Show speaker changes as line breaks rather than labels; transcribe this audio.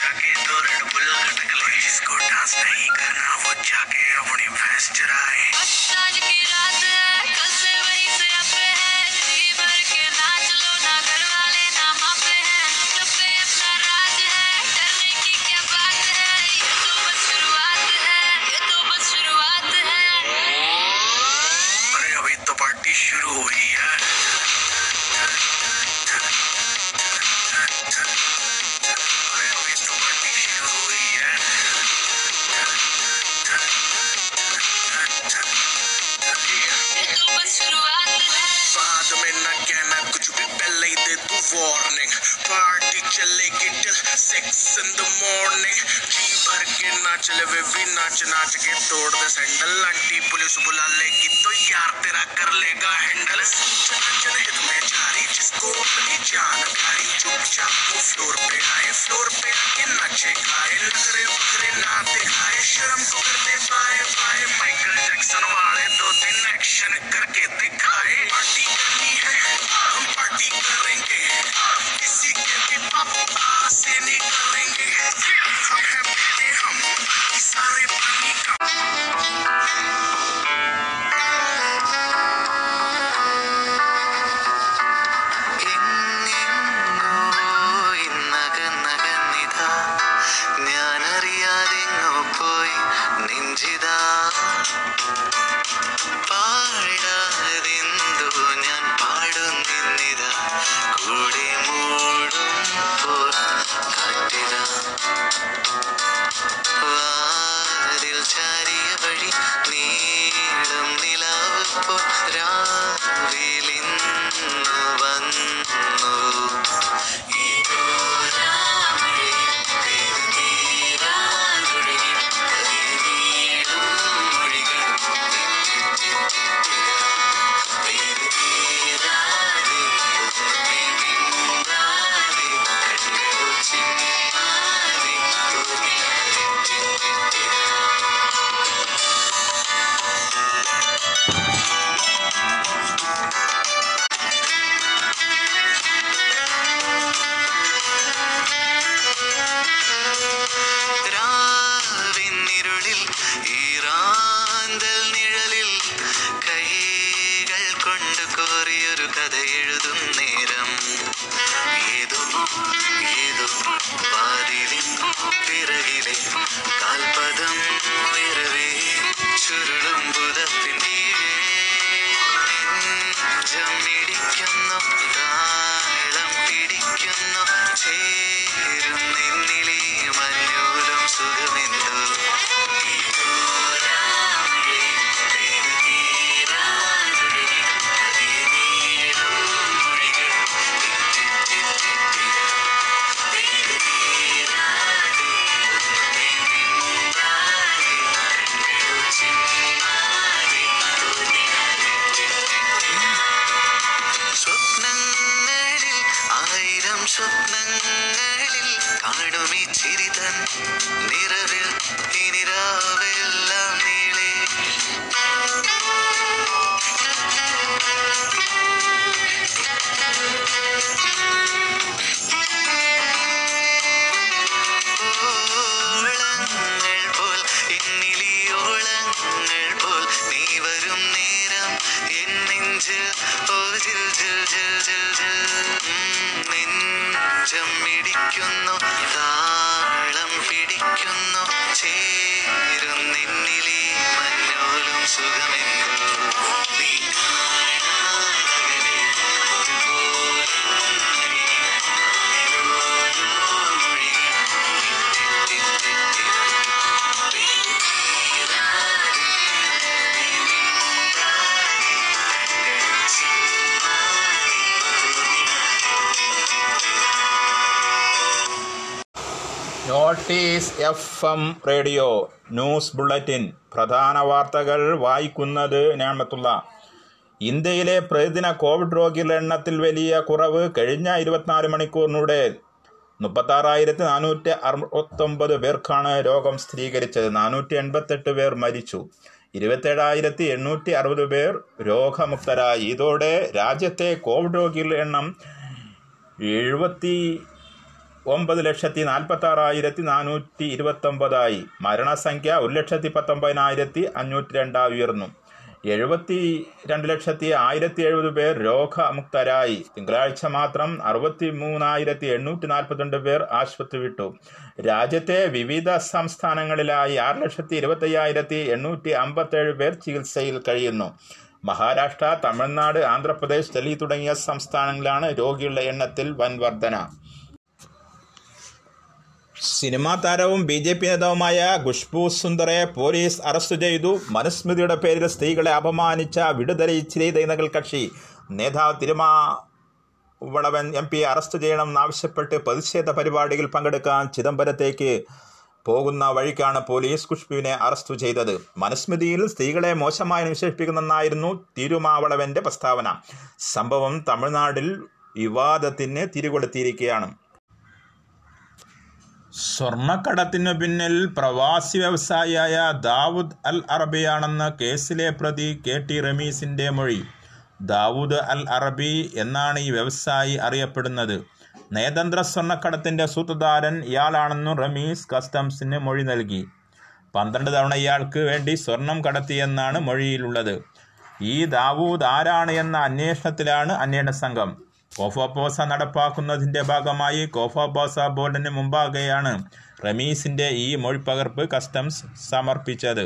नशा के तोरण बुलंद टकले इसको डांस नहीं वार्निंग पार्टी चलेगी till six in the morning जी भर के ना चले वे भी नाच नाच के तोड़ दे सैंडल आंटी पुलिस बुला लेगी तो यार तेरा कर
കൊണ്ട് കോറിയൊരു കഥ എഴുതും നേരം. ഏതോ ഏതോ വാതിലിൻ പിറകിലെ നിറവിൽ ഓളങ്ങൾ പോൽ പോൽ നീ വരും നേരം എൻ നെഞ്ചിൽ ജിൽ ജിൽ ജിൽ ജിൽ ഇടിക്കുന്നു.
Notice F M radio news bulletin പ്രധാന വാർത്തകൾ വായിക്കുന്നത് ഞാമത്തുള്ള ഇന്ത്യയിലെ പ്രതിദിന കോവിഡ് രോഗികളുടെ എണ്ണത്തിൽ വലിയ കുറവ് കഴിഞ്ഞ ഇരുപത്തിനാല് മണിക്കൂറിനൂടെ. മുപ്പത്താറായിരത്തി നാനൂറ്റി അറുപത്തൊമ്പത് പേർക്കാണ് രോഗം സ്ഥിരീകരിച്ചത്. നാനൂറ്റി എൺപത്തെട്ട് പേർ മരിച്ചു. ഇരുപത്തേഴായിരത്തി എണ്ണൂറ്റി അറുപത് പേർ രോഗമുക്തരായി. ഇതോടെ രാജ്യത്തെ കോവിഡ് രോഗികളുടെ എണ്ണം എഴുപത്തി ഒമ്പത് ലക്ഷത്തി നാൽപ്പത്തി ആറായിരത്തി നാനൂറ്റി ഇരുപത്തൊമ്പതായി. മരണസംഖ്യ ഒരു ലക്ഷത്തി പത്തൊമ്പതിനായിരത്തി അഞ്ഞൂറ്റി രണ്ടായി ഉയർന്നു. എഴുപത്തി രണ്ട് ലക്ഷത്തി ആയിരത്തി എഴുപത് പേർ രോഗമുക്തരായി. തിങ്കളാഴ്ച മാത്രം അറുപത്തി മൂന്നായിരത്തി എണ്ണൂറ്റി നാൽപ്പത്തിരണ്ട് പേർ ആശുപത്രി വിട്ടു. രാജ്യത്തെ വിവിധ സംസ്ഥാനങ്ങളിലായി ആറ് ലക്ഷത്തി ഇരുപത്തയ്യായിരത്തി എണ്ണൂറ്റി അമ്പത്തേഴ് പേർ ചികിത്സയിൽ കഴിയുന്നു. മഹാരാഷ്ട്ര തമിഴ്നാട് ആന്ധ്രാപ്രദേശ് ഡൽഹി തുടങ്ങിയ സംസ്ഥാനങ്ങളിലാണ് രോഗികളുടെ എണ്ണത്തിൽ വൻ വർധന. സിനിമാ താരവും ബി ജെ പി നേതാവുമായ ഖുഷ്ബു സുന്ദറെ പോലീസ് അറസ്റ്റ് ചെയ്തു. മനുസ്മൃതിയുടെ പേരിൽ സ്ത്രീകളെ അപമാനിച്ച വിടുതലി ചെയ്ത കക്ഷി. നേതാവ് Thirumavalavan M P arrest ചെയ്യണമെന്നാവശ്യപ്പെട്ട് പ്രതിഷേധ പരിപാടിയിൽ പങ്കെടുക്കാൻ ചിദംബരത്തേക്ക് പോകുന്ന വഴിക്കാണ് പോലീസ് ഖുഷ്ബുവിനെ അറസ്റ്റ് ചെയ്തത്. മനുസ്മൃതിയിൽ സ്ത്രീകളെ മോശമായി വിശേഷിപ്പിക്കുന്നെന്നായിരുന്നു തിരുമാവളവന്റെ പ്രസ്താവന. സംഭവം തമിഴ്നാടിൽ വിവാദത്തിന് തിരികൊളുത്തിയിരിക്കുകയാണ്. സ്വർണക്കടത്തിനു പിന്നിൽ പ്രവാസി വ്യവസായിയായ ദാവൂദ് അൽ അറബിയാണെന്ന് കേസിലെ പ്രതി കെ ടി റമീസിന്റെ മൊഴി. ദാവൂദ് അൽ അറബി എന്നാണ് ഈ വ്യവസായി അറിയപ്പെടുന്നത്. നയതന്ത്ര സ്വർണക്കടത്തിന്റെ സൂത്രധാരൻ ഇയാളാണെന്നും റമീസ് കസ്റ്റംസിന് മൊഴി നൽകി. പന്ത്രണ്ട് തവണ ഇയാൾക്ക് വേണ്ടി സ്വർണം കടത്തിയെന്നാണ് മൊഴിയിലുള്ളത്. ഈ ദാവൂദ് ആരാണ് എന്ന അന്വേഷണത്തിലാണ് അന്വേഷണ സംഘം. കോഫോപോസ നടപ്പാക്കുന്നതിന്റെ ഭാഗമായി കോഫോപോസ ബോർഡിന് മുമ്പാകെയാണ് റമീസിന്റെ ഈ മൊഴിപ്പകർപ്പ് കസ്റ്റംസ് സമർപ്പിച്ചത്.